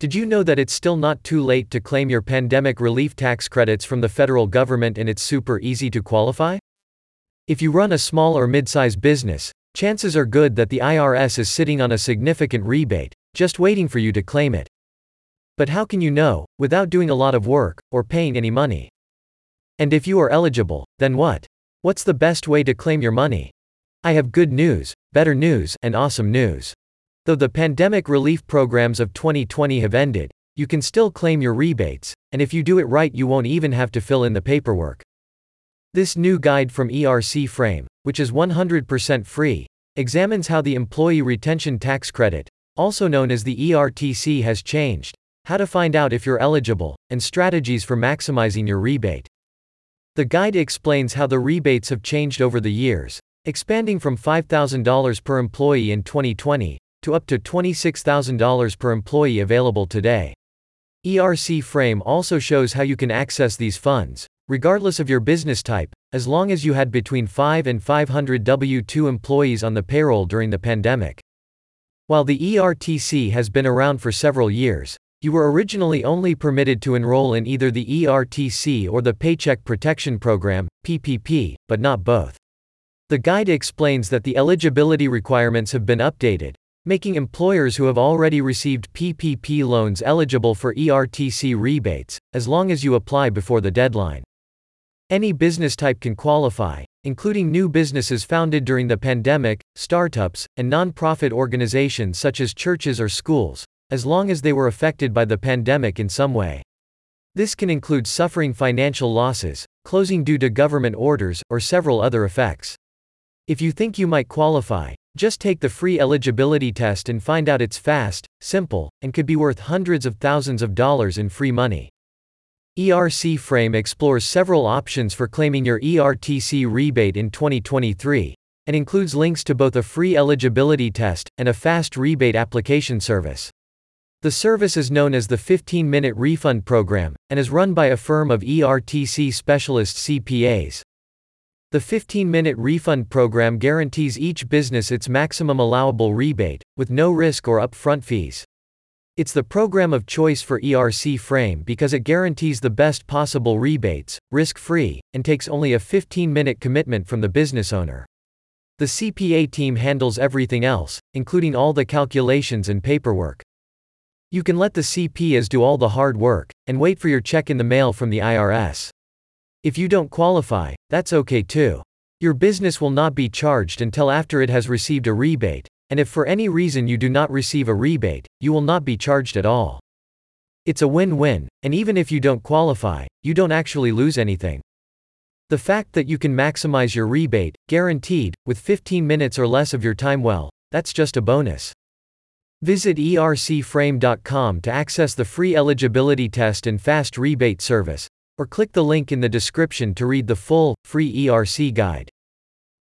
Did you know that it's still not too late to claim your pandemic relief tax credits from the federal government and it's super easy to qualify? If you run a small or mid-size business, chances are good that the IRS is sitting on a significant rebate, just waiting for you to claim it. But how can you know, without doing a lot of work, or paying any money? And if you are eligible, then what? What's the best way to claim your money? I have good news, better news, and awesome news. Though the pandemic relief programs of 2020 have ended, you can still claim your rebates, and if you do it right, you won't even have to fill in the paperwork. This new guide from ERC Frame, which is 100% free, examines how the Employee Retention Tax Credit, also known as the ERTC, has changed, how to find out if you're eligible, and strategies for maximizing your rebate. The guide explains how the rebates have changed over the years, expanding from $5,000 per employee in 2020 to up to $26,000 per employee available today. ERC Frame also shows how you can access these funds, regardless of your business type, as long as you had between 5 and 500 W 2 employees on the payroll during the pandemic. While the ERTC has been around for several years, you were originally only permitted to enroll in either the ERTC or the Paycheck Protection Program, PPP, but not both. The guide explains that the eligibility requirements have been updated, making employers who have already received PPP loans eligible for ERTC rebates, as long as you apply before the deadline. Any business type can qualify, including new businesses founded during the pandemic, startups, and nonprofit organizations such as churches or schools, as long as they were affected by the pandemic in some way. This can include suffering financial losses, closing due to government orders, or several other effects. If you think you might qualify, just take the free eligibility test and find out it's fast, simple, and could be worth hundreds of thousands of dollars in free money. ERC Frame explores several options for claiming your ERTC rebate in 2023, and includes links to both a free eligibility test and a fast rebate application service. The service is known as the 15 Minute Refund Program, and is run by a firm of ERTC specialist CPAs. The 15-minute refund program guarantees each business its maximum allowable rebate, with no risk or upfront fees. It's the program of choice for ERC Frame because it guarantees the best possible rebates, risk-free, and takes only a 15-minute commitment from the business owner. The CPA team handles everything else, including all the calculations and paperwork. You can let the CPAs do all the hard work, and wait for your check in the mail from the IRS. If you don't qualify, that's okay too. Your business will not be charged until after it has received a rebate, and if for any reason you do not receive a rebate, you will not be charged at all. It's a win-win, and even if you don't qualify, you don't actually lose anything. The fact that you can maximize your rebate, guaranteed, with 15 minutes or less of your time well, that's just a bonus. Visit ercframe.com to access the free eligibility test and fast rebate service, or click the link in the description to read the full, free ERC guide.